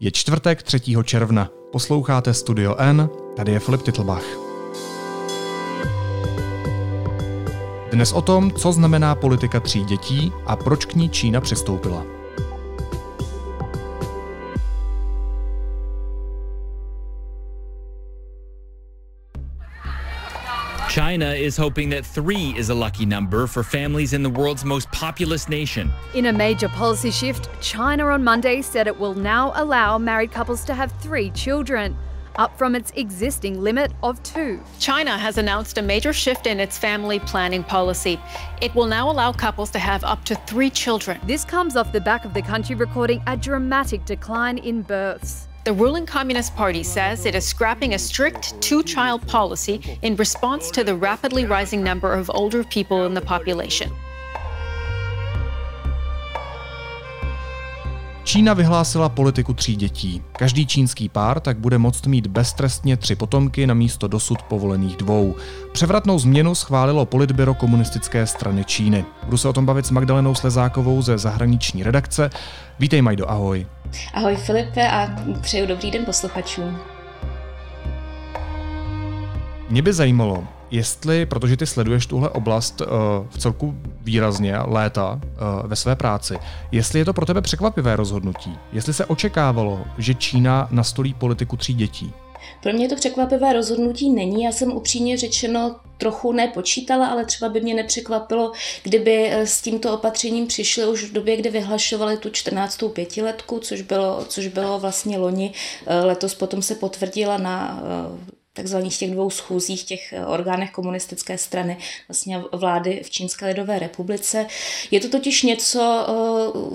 Je čtvrtek 3. června. Posloucháte Studio N, tady je Filip Titlbach. Dnes o tom, co znamená politika tří dětí a proč k ní Čína přistoupila. China is hoping that three is a lucky number for families in the world's most populous nation. In a major policy shift, China on Monday said it will now allow married couples to have three children. Up from its existing limit of two. China has announced a major shift in its family planning policy. It will now allow couples to have up to three children. This comes off the back of the country recording a dramatic decline in births. The ruling Communist Party says it is scrapping a strict two child policy in response to the rapidly rising number of older people in the population. Čína vyhlásila politiku tří dětí. Každý čínský pár tak bude moct mít beztrestně tři potomky na místo dosud povolených dvou. Převratnou změnu schválilo politbyro komunistické strany Číny. Budu se o tom bavit s Magdalenou Slezákovou ze zahraniční redakce. Vítej Majdo, ahoj. Ahoj Filipe a přeju dobrý den posluchačům. Mě by zajímalo, jestli, protože ty sleduješ tuhle oblast uh, v celku výrazně léta uh, ve své práci, jestli je to pro tebe překvapivé rozhodnutí, jestli se očekávalo, že Čína nastolí politiku tří dětí. Pro mě to překvapivé rozhodnutí není. Já jsem upřímně řečeno trochu nepočítala, ale třeba by mě nepřekvapilo, kdyby eh, s tímto opatřením přišli už v době, kdy vyhlašovali tu 14. pětiletku, což bylo, což bylo vlastně loni. Letos potom se potvrdila na takzvaných těch dvou schůzích, těch eh, orgánech komunistické strany, vlastně vlády v Čínské lidové republice. Je to totiž něco,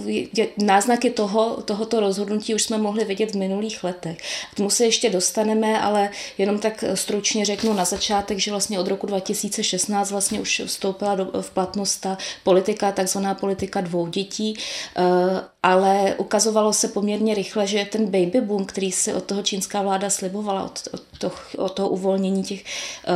eh, je, náznaky toho, tohoto rozhodnutí už jsme mohli vidět v minulých letech. K tomu se ještě dostaneme, ale jenom tak stručně řeknu na začátek, že vlastně od roku 2016 vlastně už vstoupila do, v platnost ta politika, takzvaná politika dvou dětí, eh, ale ukazovalo se poměrně rychle, že ten baby boom, který si od toho čínská vláda slibovala, od, od, toho, od toho uvolnění těch eh,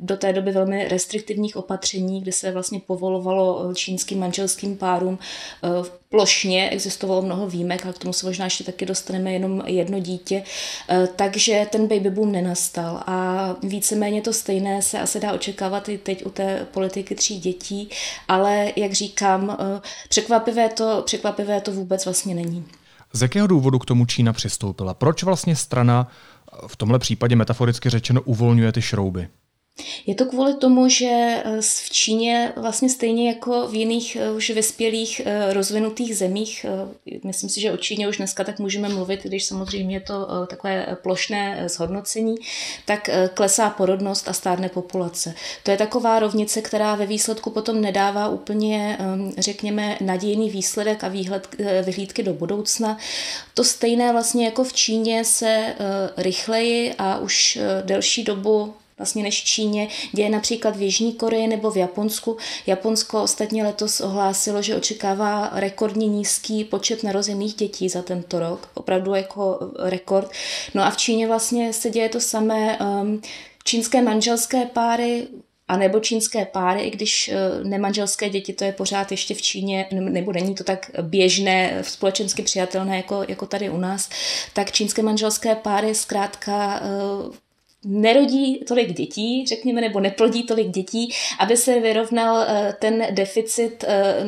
do té doby velmi restriktivních opatření, kde se vlastně povolovalo čínským manželským párům eh, plošně, existovalo mnoho výjimek, ale k tomu se možná ještě taky dostaneme jenom jedno dítě, eh, takže ten baby boom nenastal a víceméně to stejné se asi dá očekávat i teď u té politiky tří dětí, ale jak říkám, překvapivé to, překvapivé to vůbec vlastně není. Z jakého důvodu k tomu Čína přistoupila? Proč vlastně strana v tomhle případě metaforicky řečeno uvolňuje ty šrouby? Je to kvůli tomu, že eh, v Číně vlastně stejně jako v jiných eh, už vyspělých eh, rozvinutých zemích, myslím si, že o Číně už dneska tak můžeme mluvit, když samozřejmě je to takové plošné zhodnocení, tak klesá porodnost a stárne populace. To je taková rovnice, která ve výsledku potom nedává úplně, řekněme, nadějný výsledek a výhled, vyhlídky do budoucna. To stejné vlastně jako v Číně se rychleji a už delší dobu vlastně než v Číně, děje například v Jižní Koreji nebo v Japonsku. Japonsko ostatně letos ohlásilo, že očekává rekordně nízký počet narozených dětí za tento rok, opravdu jako rekord. No a v Číně vlastně se děje to samé. Um, čínské manželské páry a nebo čínské páry, i když uh, nemanželské děti, to je pořád ještě v Číně, nebo není to tak běžné, společensky přijatelné jako, jako tady u nás, tak čínské manželské páry zkrátka uh, nerodí tolik dětí, řekněme, nebo neplodí tolik dětí, aby se vyrovnal eh, ten deficit eh,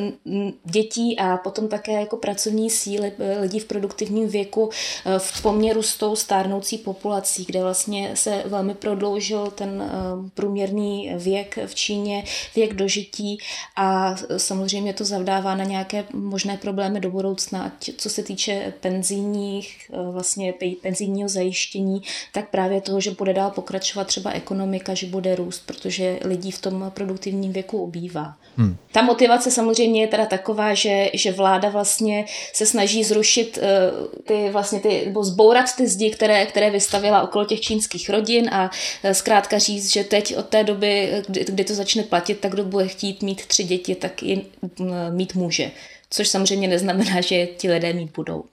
dětí a potom také jako pracovní síly eh, lidí v produktivním věku v poměru s tou stárnoucí populací, kde vlastně se velmi prodloužil ten průměrný věk v Číně, věk dožití a samozřejmě to zavdává na nějaké možné problémy do budoucna, co se týče penzijních, vlastně penzijního zajištění, tak právě toho, že bude dál dál pokračovat třeba ekonomika, že bude růst, protože lidí v tom produktivním věku ubývá. Hmm. Ta motivace samozřejmě je teda taková, že, že vláda vlastně se snaží zrušit uh, ty vlastně ty, nebo zbourat ty zdi, které, které vystavila okolo těch čínských rodin a uh, zkrátka říct, že teď od té doby, kdy, kdy to začne platit, tak kdo bude chtít mít tři děti, tak uh, mít může. Což samozřejmě neznamená, že ti lidé mít budou.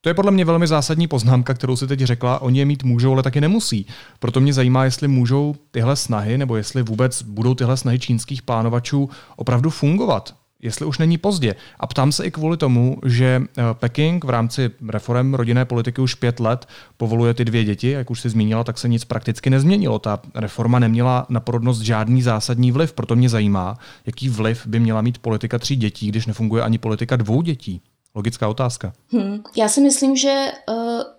To je podle mě velmi zásadní poznámka, kterou si teď řekla. Oni je mít můžou, ale taky nemusí. Proto mě zajímá, jestli můžou tyhle snahy, nebo jestli vůbec budou tyhle snahy čínských plánovačů opravdu fungovat. jestli už není pozdě. A ptám se i kvůli tomu, že eh, Peking v rámci reform rodinné politiky už pět let povoluje ty dvě děti, jak už si zmínila, tak se nic prakticky nezměnilo. Ta reforma neměla na porodnost žádný zásadní vliv, proto mě zajímá, jaký vliv by měla mít politika tří dětí, když nefunguje ani politika dvou dětí. Logická otázka. Hmm. Já si myslím, že uh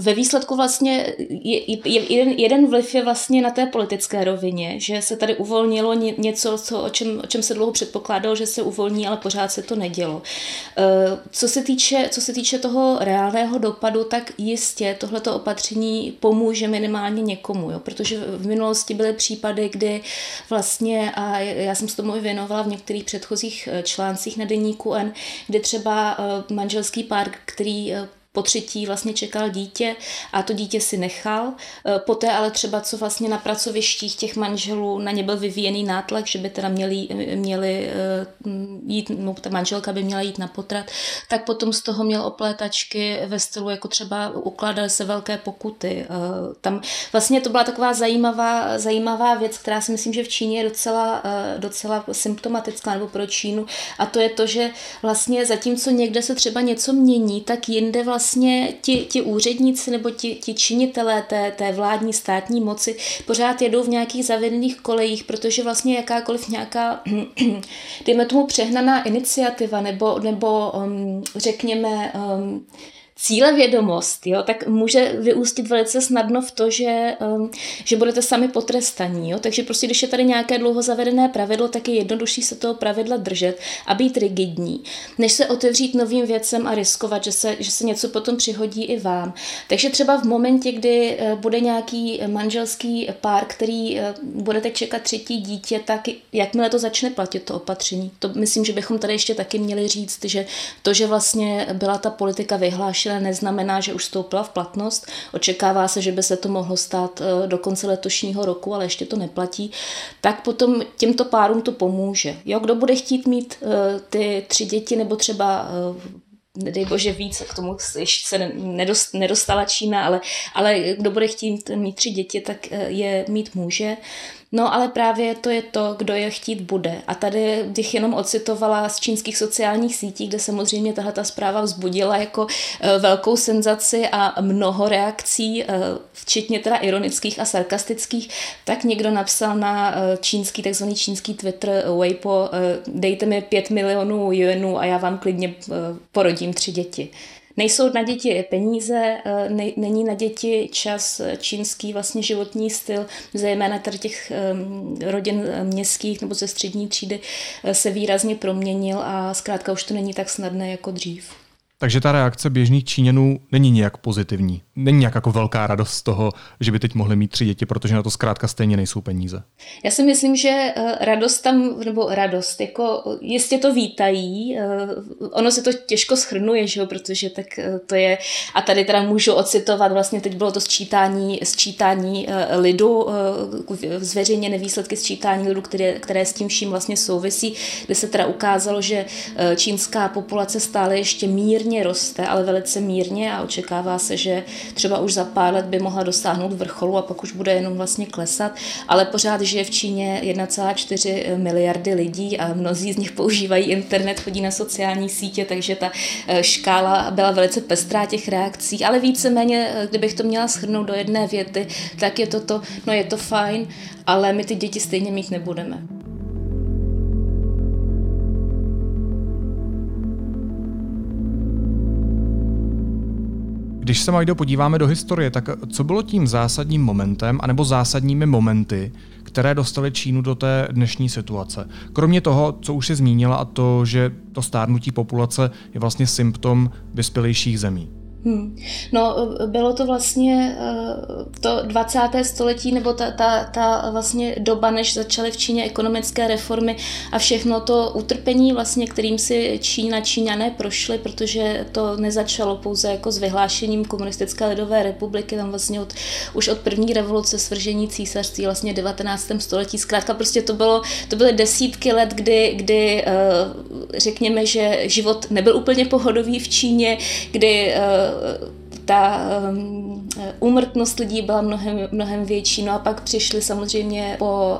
ve výsledku vlastně je, je, jeden, jeden vliv je vlastně na té politické rovině, že se tady uvolnilo něco, co, o, čem, o čem se dlouho předpokládalo, že se uvolní, ale pořád se to nedělo. Eh, co se týče, co se týče toho reálného dopadu, tak jistě tohleto opatření pomůže minimálně někomu, jo? protože v minulosti byly případy, kdy vlastně, a já jsem se tomu i věnovala v některých předchozích eh, článcích na deníku N, kdy třeba eh, manželský pár, který po třetí vlastně čekal dítě a to dítě si nechal. E, poté ale třeba, co vlastně na pracovištích těch manželů na ně byl vyvíjený nátlak, že by teda měli, měli e, jít, no ta manželka by měla jít na potrat, tak potom z toho měl oplétačky ve stylu, jako třeba ukládaly se velké pokuty. E, tam vlastně to byla taková zajímavá, zajímavá věc, která si myslím, že v Číně je docela, docela symptomatická nebo pro Čínu a to je to, že vlastně zatímco někde se třeba něco mění, tak jinde vlastně vlastně ti, ti úředníci nebo ti, ti činitelé té, té vládní státní moci pořád jedou v nějakých zavedených kolejích, protože vlastně jakákoliv nějaká, dejme tomu přehnaná iniciativa nebo, nebo um, řekněme um, cílevědomost, jo, tak může vyústit velice snadno v to, že, um, že budete sami potrestaní. Jo? Takže prostě, když je tady nějaké dlouho zavedené pravidlo, tak je jednodušší se toho pravidla držet a být rigidní, než se otevřít novým věcem a riskovat, že se, že se něco potom přihodí i vám. Takže třeba v momentě, kdy uh, bude nějaký manželský pár, který uh, budete čekat třetí dítě, tak jakmile to začne platit, to opatření. To myslím, že bychom tady ještě taky měli říct, že to, že vlastně byla ta politika vyhlášena, ale neznamená, že už vstoupila v platnost. Očekává se, že by se to mohlo stát eh, do konce letošního roku, ale ještě to neplatí. Tak potom těmto párům to pomůže. Jo, kdo bude chtít mít uh, ty tři děti nebo třeba uh, nedej bože víc, k tomu ještě se nedostala Čína, ale, ale kdo bude chtít mít tři děti, tak je mít může. No ale právě to je to, kdo je chtít bude. A tady bych jenom ocitovala z čínských sociálních sítí, kde samozřejmě tahle ta zpráva vzbudila jako e, velkou senzaci a mnoho reakcí, e, včetně teda ironických a sarkastických, tak někdo napsal na e, čínský, takzvaný čínský Twitter Weibo, dejte mi pět milionů yuanů a já vám klidně porodím tři děti. Nejsou na děti peníze, eh, ne, není na děti čas eh, čínský vlastně životní styl, zejména tady těch um, rodin městských nebo ze střední třídy se výrazně proměnil a zkrátka už to není tak snadné jako dřív. Takže ta reakce běžných Číňanů není nějak pozitivní. Není nějak jako velká radost z toho, že by teď mohli mít tři děti, protože na to zkrátka stejně nejsou peníze. Já si myslím, že eh, radost tam, nebo radost, jako jistě to vítají. Eh, ono se to těžko schrnuje, že jo, protože tak eh, to je, a tady teda můžu ocitovat, vlastně teď bylo to sčítání, sčítání lidu, zveřejněné výsledky sčítání lidu, které, které s tím vším vlastně souvisí, kde se teda ukázalo, že čínská populace stále ještě mírně roste, ale velice mírně a očekává se, že třeba už za pár let by mohla dosáhnout vrcholu a pak už bude jenom vlastně klesat, ale pořád žije v Číně 1,4 miliardy lidí a mnozí z nich používají internet, chodí na sociální sítě, takže ta eh, škála byla velice pestrá těch reakcí, ale víceméně, eh, kdybych to měla shrnout do jedné věty, tak je to to, no je to fajn, ale my ty děti stejně mít nebudeme. Když se Majdo podíváme do historie, tak co bylo tím zásadním momentem, anebo zásadními momenty, které dostaly Čínu do té dnešní situace? Kromě toho, co už si zmínila, a to, že to stárnutí populace je vlastně symptom vyspělejších zemí. Hmm. No, bylo to vlastně uh, to 20. století, nebo ta, ta, ta vlastně doba, než začaly v Číně ekonomické reformy a všechno to utrpení, vlastně, kterým si Čína, Číňané prošli, protože to nezačalo pouze jako s vyhlášením komunistické lidové republiky, tam vlastně od, už od první revoluce svržení císařství, vlastně 19. století, zkrátka prostě to bylo, to byly desítky let, kdy, kdy uh, řekněme, že život nebyl úplně pohodový v Číně, kdy uh, ta, ehm, úmrtnost lidí byla mnohem, mnohem větší. No a pak přišli samozřejmě po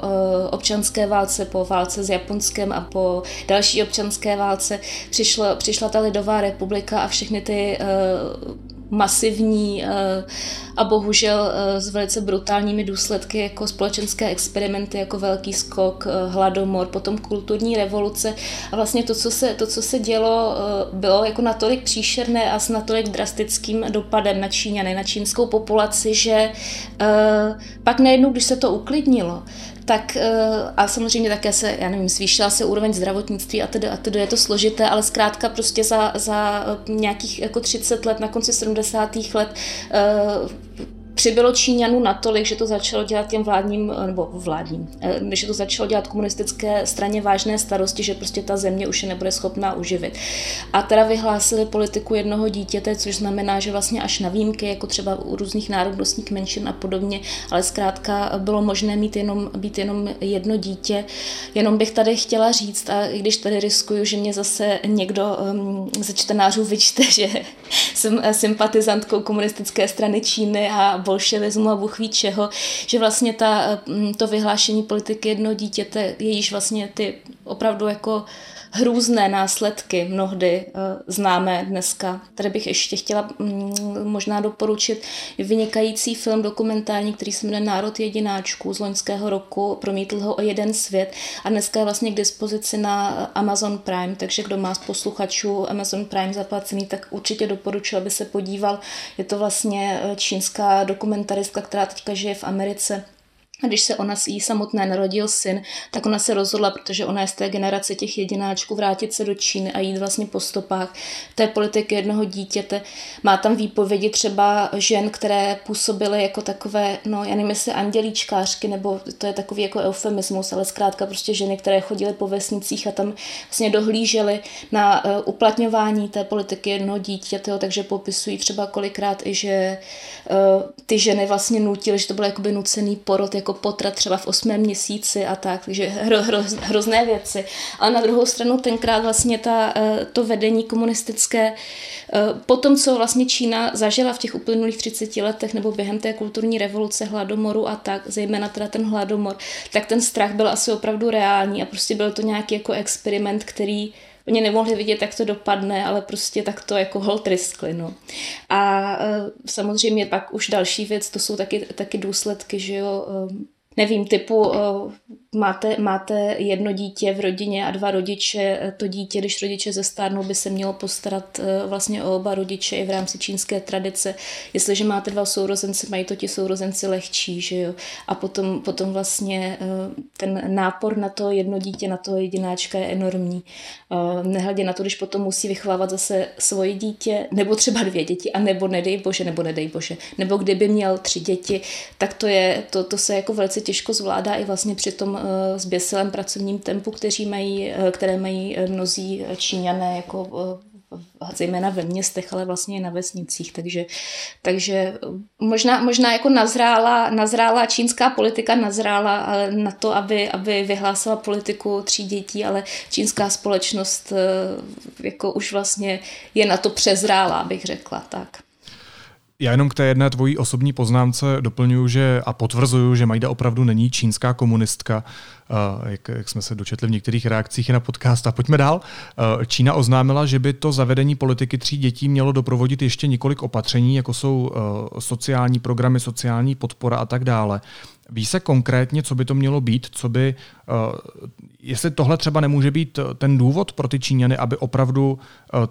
občanské válce, po válce s Japonskem a po další občanské válce přišlo, přišla ta Lidová republika a všechny ty masivní eh, a bohužel eh, s velice brutálními důsledky jako společenské experimenty, jako velký skok, eh, hladomor, potom kulturní revoluce. A vlastně to, co se, to, co se dělo, bylo jako natolik příšerné a s natolik drastickým dopadem na Číňany, na čínskou populaci, že pak najednou, když se to uklidnilo, tak a samozřejmě také se, já nevím, zvýšila se úroveň zdravotnictví a tedy, a tedy je to složité, ale zkrátka prostě za, za nějakých jako 30 let, na konci 70. let přibylo Číňanů natolik, že to začalo dělat těm vládním, nebo vládním, eh, že to začalo dělat komunistické straně vážné starosti, že prostě ta země už je nebude schopná uživit. A teda vyhlásili politiku jednoho dítěte, což znamená, že vlastně až na výjimky, jako třeba u různých národnostních menšin a podobně, ale zkrátka bylo možné mít jenom, být jenom jedno dítě. Jenom bych tady chtěla říct, a i když tady riskuju, že mě zase někdo um, ze čtenářů vyčte, že jsem sympatizantkou komunistické strany Číny a bolševismu a Bůh ví čeho, že vlastně ta, mm, to vyhlášení politiky jednoho dítěte je již vlastně ty opravdu jako hrůzné následky mnohdy uh, známé dneska. Tady bych ještě chtěla um, možná doporučit vynikající film dokumentární, který se jmenuje Národ jedináčků z loňského roku, promítl ho o jeden svět a dneska je vlastně k dispozici na Amazon Prime, takže kdo má z posluchačů Amazon Prime zaplacený, tak určitě doporučuji, aby se podíval. Je to vlastně eh, čínská dokumentaristka, která teďka žije v Americe a když se ona jí samotné narodil syn, tak ona se rozhodla, protože ona je z té generace těch jedináčků, vrátit se do Číny a jít vlastně po stopách té politiky jednoho dítěte. Má tam výpovědi třeba žen, které působily jako takové, no já nevím, jestli andělíčkářky, nebo to je takový jako eufemismus, ale zkrátka prostě ženy, které chodily po vesnicích a tam vlastně dohlížely na uh, uplatňování té politiky jednoho dítěte, takže popisují třeba kolikrát i, že uh, ty ženy vlastně nutily, že to byl jakoby nucený porod, jako jako potrat třeba v osmém měsíci a tak, takže hro, hro, hrozné věci. Ale na druhou stranu tenkrát vlastně ta, eh, to vedení komunistické, eh, po tom, co vlastně Čína zažila v těch uplynulých 30 letech nebo během té kulturní revoluce, hladomoru a tak, zejména teda ten hladomor, tak ten strach byl asi opravdu reální a prostě byl to nějaký jako experiment, který Oni nemohli vidět, jak to dopadne, ale prostě tak to jako hold riskli. No. A e, samozřejmě pak už další věc, to jsou taky, taky důsledky, že jo, e, nevím, typu máte, máte jedno dítě v rodině a dva rodiče, to dítě, když rodiče zestárnou, by se mělo postarat vlastně o oba rodiče i v rámci čínské tradice. Jestliže máte dva sourozence, mají to ti sourozenci lehčí, že jo. A potom, potom vlastně ten nápor na to jedno dítě, na toho jedináčka je enormní. Nehledě na to, když potom musí vychovávat zase svoje dítě, nebo třeba dvě děti, a nebo nedej bože, nebo nedej bože, nebo kdyby měl tři děti, tak to je, to, to se jako velice těžko zvládá i vlastně při tom uh, zběsilém pracovním tempu, kteří mají, uh, které mají uh, mnozí Číňané jako zejména ve městech, ale vlastně i na vesnicích. Takže, takže možná, možná jako nazrála, nazrála čínská politika, nazrála na to, aby, aby vyhlásila politiku tří dětí, ale čínská společnost jako už vlastně je na to přezrála, bych řekla. Tak. Já jenom k té jedné tvojí osobní poznámce doplňuji, že a potvrzuju, že Majda opravdu není čínská komunistka, jak, jak jsme se dočetli v některých reakcích na podcast. A pojďme dál. Čína oznámila, že by to zavedení politiky tří dětí mělo doprovodit ještě několik opatření, jako jsou sociální programy, sociální podpora a tak dále. Ví se konkrétně, co by to mělo být, co by, jestli tohle třeba nemůže být ten důvod pro ty Číňany, aby opravdu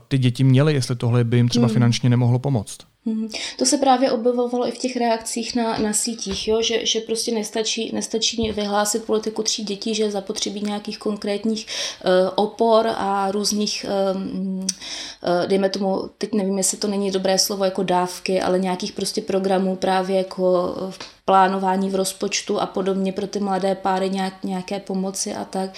ty děti měly, jestli tohle by jim třeba hmm. finančně nemohlo pomoct? Mhm. To se právě objevovalo i v těch reakcích na, na sítích, jo? Že, že prostě nestačí, nestačí vyhlásit politiku tří dětí, že zapotřebí nějakých konkrétních uh, opor a různých, um, uh, dejme tomu, teď nevím, jestli to není dobré slovo jako dávky, ale nějakých prostě programů právě jako plánování v rozpočtu a podobně pro ty mladé páry nějak, nějaké pomoci a tak.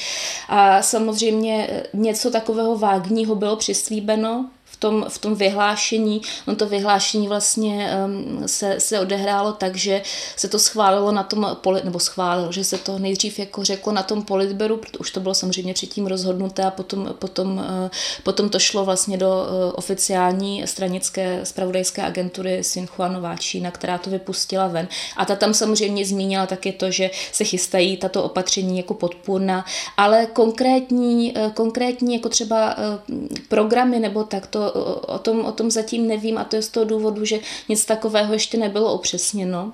A samozřejmě něco takového vágního bylo přislíbeno tom, v tom vyhlášení, on to vyhlášení vlastně um, se, se odehrálo tak, že se to schválilo na tom, nebo schválilo, že se to nejdřív jako řeklo na tom politberu, už to bylo samozřejmě předtím rozhodnuté a potom, potom, uh, potom to šlo vlastně do uh, oficiální stranické spravodajské agentury Sinchuanová Čína, která to vypustila ven. A ta tam samozřejmě zmínila taky to, že se chystají tato opatření jako podpůrná, ale konkrétní, uh, konkrétní jako třeba programy nebo tak, to o tom, o tom zatím nevím a to je z toho důvodu, že nic takového ještě nebylo upřesněno.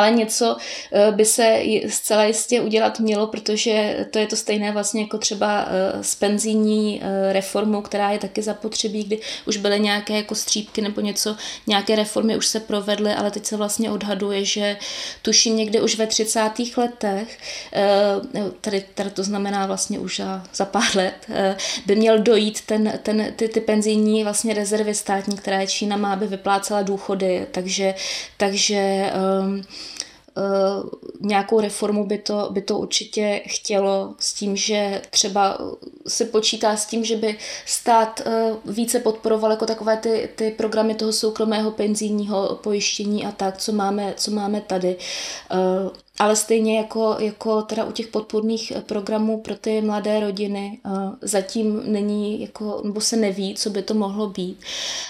Ale něco eh, by se zcela jistě udělat mělo, protože to je to stejné vlastně jako třeba eh, s penzijní eh, reformou, která je taky zapotřebí, kdy už byly nějaké jako střípky nebo něco, nějaké reformy už se provedly, ale teď se vlastně odhaduje, že tuším někde už ve 30. letech, tady, tady to znamená vlastně už za, za pár let, by měl dojít ten, ten, ty, ty penzijní vlastně rezervy státní, které Čína má, aby vyplácela důchody, takže, takže um, nějakou reformu by to, by to určitě chtělo s tím, že třeba se počítá s tím, že by stát uh, více podporoval jako takové ty, ty programy toho soukromého penzijního pojištění a tak, co máme, co máme tady. Ale stejně jako, jako teda u těch podpůrných eh, programů pro ty mladé rodiny eh, zatím není, jako, nebo se neví, co by to mohlo být.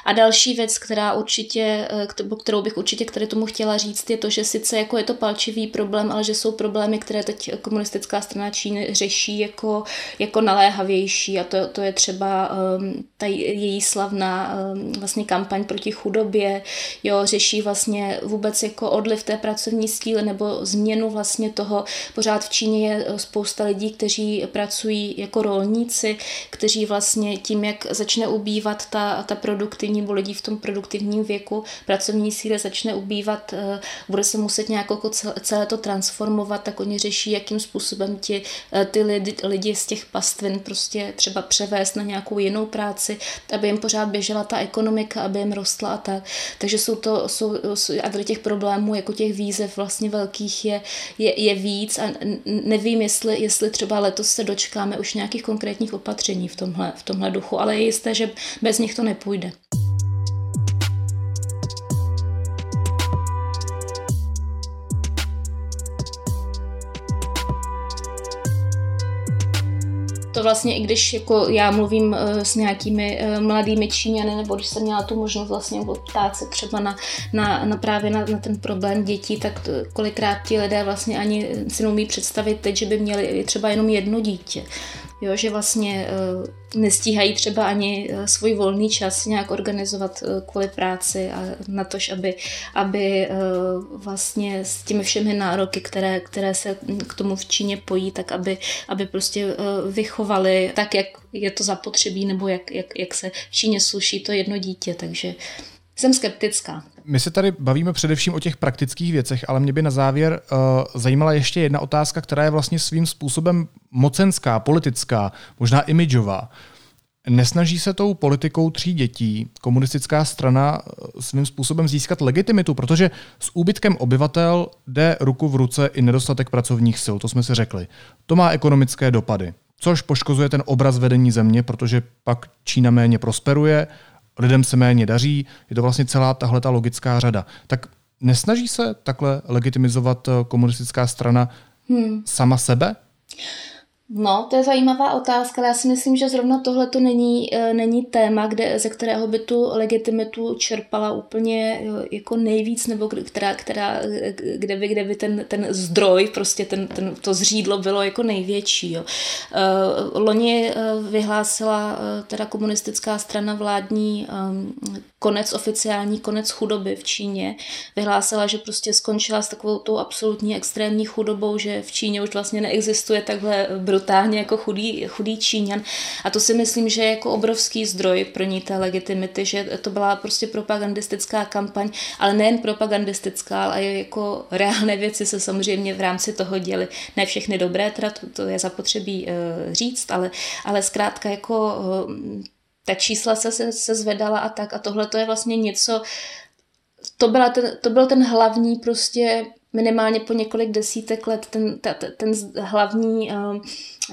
A další věc, která určitě, eh, kterou bych určitě k tomu chtěla říct, je to, že sice jako je to palčivý problém, ale že jsou problémy, které teď komunistická strana Číny řeší jako, jako naléhavější a to, to je třeba um, ta její slavná um, vlastně kampaň proti chudobě, jo, řeší vlastně vůbec jako odliv té pracovní síly nebo změnu změnu vlastně toho. Pořád v Číně je eh, spousta lidí, kteří pracují jako rolníci, kteří vlastně tím, jak začne ubývat ta, ta produktivní, nebo lidí v tom produktivním věku, pracovní síly začne ubývat, eh, bude se muset nějak jako celé to transformovat, tak oni řeší, jakým způsobem ti, eh, ty lidi, lidi z těch pastvin prostě třeba převést na nějakou jinou práci, aby jim pořád běžela ta ekonomika, aby jim rostla a tak. Takže jsou to, jsou, a tady těch problémů, jako těch výzev vlastně velkých je, je, je víc a nevím, jestli, jestli třeba letos se dočkáme už nějakých konkrétních opatření v tomhle, v tomhle duchu, ale je jisté, že bez nich to nepůjde. To vlastně, i když jako já mluvím uh, s nějakými uh, mladými Číňany, nebo když jsem měla tu možnost vlastně ptát se třeba na, na, na právě na, na ten problém dětí, tak to, kolikrát ti lidé vlastně ani si neumí představit teď, že by měli třeba jenom jedno dítě jo, že vlastně uh, nestíhají třeba ani uh, svůj volný čas nějak organizovat uh, kvůli práci a na to, aby, aby vlastně s těmi všemi nároky, které, které se k tomu v Číně pojí, tak aby, aby prostě vychovali tak, jak je to zapotřebí, nebo jak, jak, jak se v Číně sluší to jedno dítě, takže jsem skeptická. My se tady bavíme především o těch praktických věcech, ale mě by na závěr uh, zajímala ještě jedna otázka, která je vlastně svým způsobem mocenská, politická, možná imidžová. Nesnaží se tou politikou tří dětí komunistická strana eh, svým způsobem získat legitimitu, protože s úbytkem obyvatel jde ruku v ruce i nedostatek pracovních sil, to jsme si řekli. To má ekonomické dopady, což poškozuje ten obraz vedení země, protože pak Čína méně prosperuje, lidem se méně daří, je to vlastně celá tahle ta logická řada. Tak nesnaží se takhle legitimizovat eh, komunistická strana hmm. sama sebe? No, to je zajímavá otázka, ale já si myslím, že zrovna tohle to není, e, není téma, kde, ze kterého by tu legitimitu čerpala úplně jako nejvíc, nebo která, která, kde by, kde by ten, ten zdroj, prostě ten, ten, to zřídlo bylo jako největší. Jo. Loni vyhlásila teda komunistická strana vládní konec oficiální, konec chudoby v Číně. Vyhlásila, že prostě skončila s takovou tou absolutní extrémní chudobou, že v Číně už vlastně neexistuje takhle brutálně jako chudý, chudý Číňan. A to si myslím, že je jako obrovský zdroj pro ní té legitimity, že to byla prostě propagandistická kampaň, ale nejen propagandistická, ale jako reálné věci se samozřejmě v rámci toho děly. Ne všechny dobré, teda to, to je zapotřebí uh, říct, ale, ale zkrátka jako uh, ta čísla se, se, se zvedala a tak a tohle to je vlastně něco, to, byla ten, to byl ten hlavní prostě minimálně po několik desítek let ten, ta, ten hlavní uh,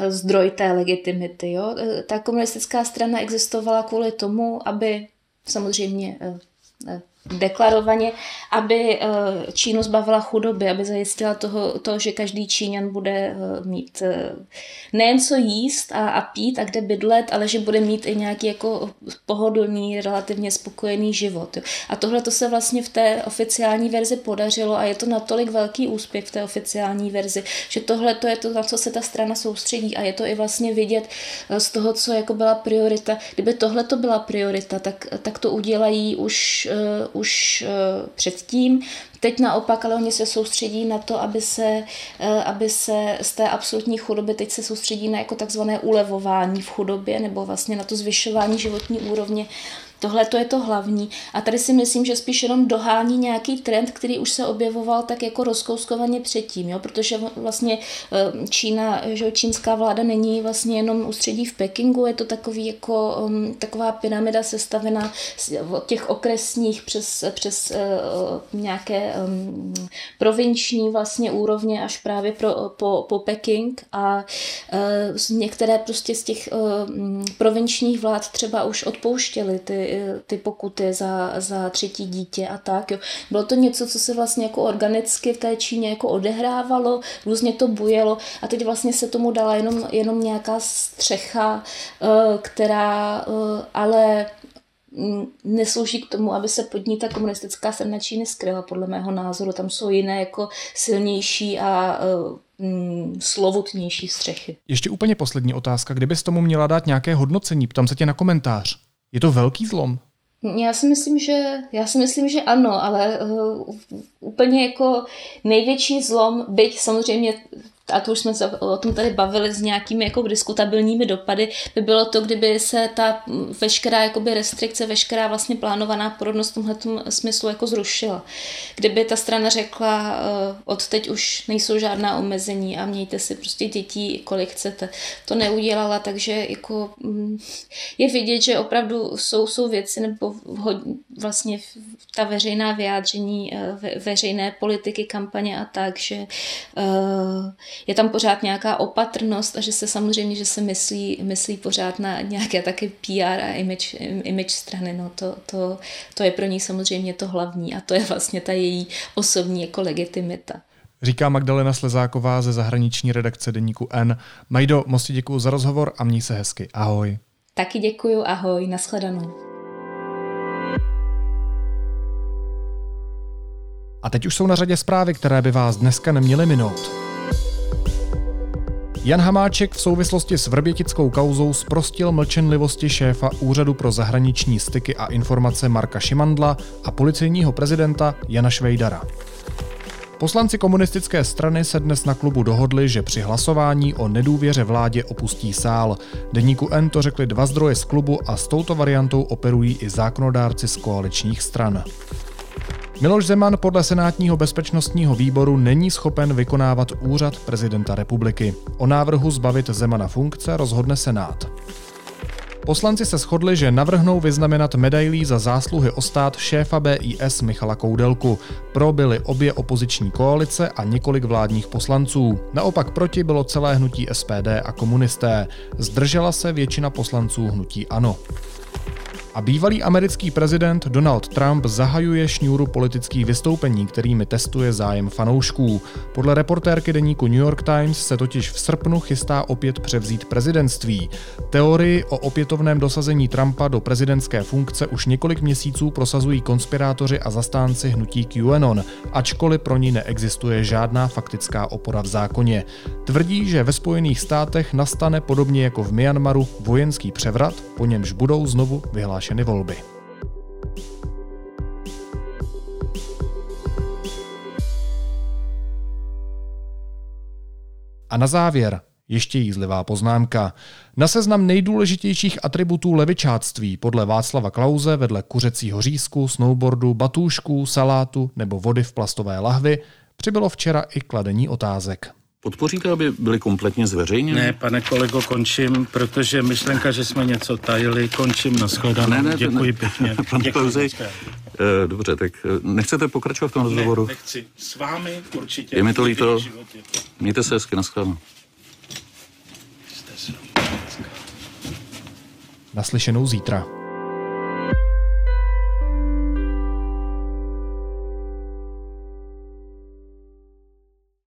zdroj té legitimity. Jo? Ta komunistická strana existovala kvůli tomu, aby samozřejmě uh, deklarovaně, aby eh, Čínu zbavila chudoby, aby zajistila toho, to, že každý Číňan bude eh, mít eh, nejen co jíst a, a pít a kde bydlet, ale že bude mít i nějaký jako pohodlný, relativně spokojený život. A tohle to se vlastně v té oficiální verzi podařilo a je to natolik velký úspěch v té oficiální verzi, že tohle to je to, na co se ta strana soustředí a je to i vlastně vidět z toho, co jako byla priorita. Kdyby tohle to byla priorita, tak, tak to udělají už, už eh, předtím. Teď naopak, ale oni se soustředí na to, aby se, eh, aby se z té absolutní chudoby teď se soustředí na jako takzvané ulevování v chudobě nebo vlastně na to zvyšování životní úrovně Tohle to je to hlavní. A tady si myslím, že spíš jenom dohání nějaký trend, který už se objevoval tak jako rozkouskovaně předtím, jo? protože vlastně eh, Čína, že čínská vláda není vlastně jenom ústředí v Pekingu, je to takový jako um, taková pyramida sestavená od těch okresních přes, přes uh, nějaké um, provinční vlastně úrovně až právě pro, po, po Peking a některé prostě z těch uh, provinčních vlád třeba už odpouštěly ty ty, pokuty za, za třetí dítě a tak. Jo. Bylo to něco, co se vlastně jako organicky v té Číně jako odehrávalo, různě to bujelo a teď vlastně se tomu dala jenom, jenom nějaká střecha, eh, která eh, ale neslouží k tomu, aby se pod ní ta komunistická strana Číny skryla, podle mého názoru. Tam jsou jiné jako silnější a mm, střechy. Ještě úplně poslední otázka. Kdybys tomu měla dát nějaké hodnocení, ptám se tě na komentář. Je to velký zlom? Já si myslím, že, já si myslím, že ano, ale uh, úplně jako největší zlom, byť samozřejmě a to už jsme se o tom tady bavili s nějakými jako diskutabilními dopady, by bylo to, kdyby se ta veškerá jakoby restrikce, veškerá vlastně plánovaná porodnost v tomhle smyslu jako zrušila. Kdyby ta strana řekla, eh, od teď už nejsou žádná omezení a mějte si prostě dětí, kolik chcete. To neudělala, takže jako mm, je vidět, že opravdu jsou, jsou věci nebo vlastně ta veřejná vyjádření eh, ve, veřejné politiky, kampaně a tak, že uh, je tam pořád nějaká opatrnost a že se samozřejmě, že se myslí, myslí pořád na nějaké taky PR a image, image strany. No to, to, to je pro ní samozřejmě to hlavní a to je vlastně ta její osobní jako legitimita. Říká Magdalena Slezáková ze zahraniční redakce deníku N. Majdo, moc ti děkuji za rozhovor a měj se hezky. Ahoj. Taky děkuji, ahoj, nashledanou. A teď už jsou na řadě zprávy, které by vás dneska neměly minout. Jan Hamáček v souvislosti s vrbětickou kauzou zprostil mlčenlivosti šéfa Úřadu pro zahraniční styky a informace Marka Šimandla a policejního prezidenta Jana Švejdara. Poslanci komunistické strany se dnes na klubu dohodli, že při hlasování o nedůvěře vládě opustí sál. Deníku N to řekli dva zdroje z klubu a s touto variantou operují i zákonodárci z koaličních stran. Miloš Zeman podle Senátního bezpečnostního výboru není schopen vykonávat úřad prezidenta republiky. O návrhu zbavit Zemana funkce rozhodne Senát. Poslanci se shodli, že navrhnou vyznamenat medailí za zásluhy o stát šéfa BIS Michala Koudelku. Pro byly obě opoziční koalice a několik vládních poslanců. Naopak proti bylo celé hnutí SPD a komunisté. Zdržela se většina poslanců hnutí ANO. A bývalý americký prezident Donald Trump zahajuje šňůru politických vystoupení, kterými testuje zájem fanoušků. Podle reportérky deníku New York Times se totiž v srpnu chystá opět převzít prezidentství. Teorii o opětovném dosazení Trumpa do prezidentské funkce už několik měsíců prosazují konspirátoři a zastánci hnutí QAnon, ačkoliv pro ní neexistuje žádná faktická opora v zákoně. Tvrdí, že ve Spojených státech nastane podobně jako v Myanmaru vojenský převrat, po němž budou znovu vyhlášeny vyhlášeny volby. A na závěr ještě jízlivá poznámka. Na seznam nejdůležitějších atributů levičáctví podle Václava Klauze vedle kuřecího řízku, snowboardu, batůžků, salátu nebo vody v plastové lahvi přibylo včera i kladení otázek. Podpoříte, aby byly kompletně zveřejněny? Ne, pane kolego, končím, protože myšlenka, že jsme něco tajili, končím, nashledanou. Ne, ne, Děkuji ne, pěkně. Pan Děkuji Klauzi, Eh, Dobře, tak eh, nechcete pokračovat v tom rozhovoru? Ne, nechci. S vámi určitě. Je mi to líto. Mějte se hezky, naschledanou. Naslyšenou zítra.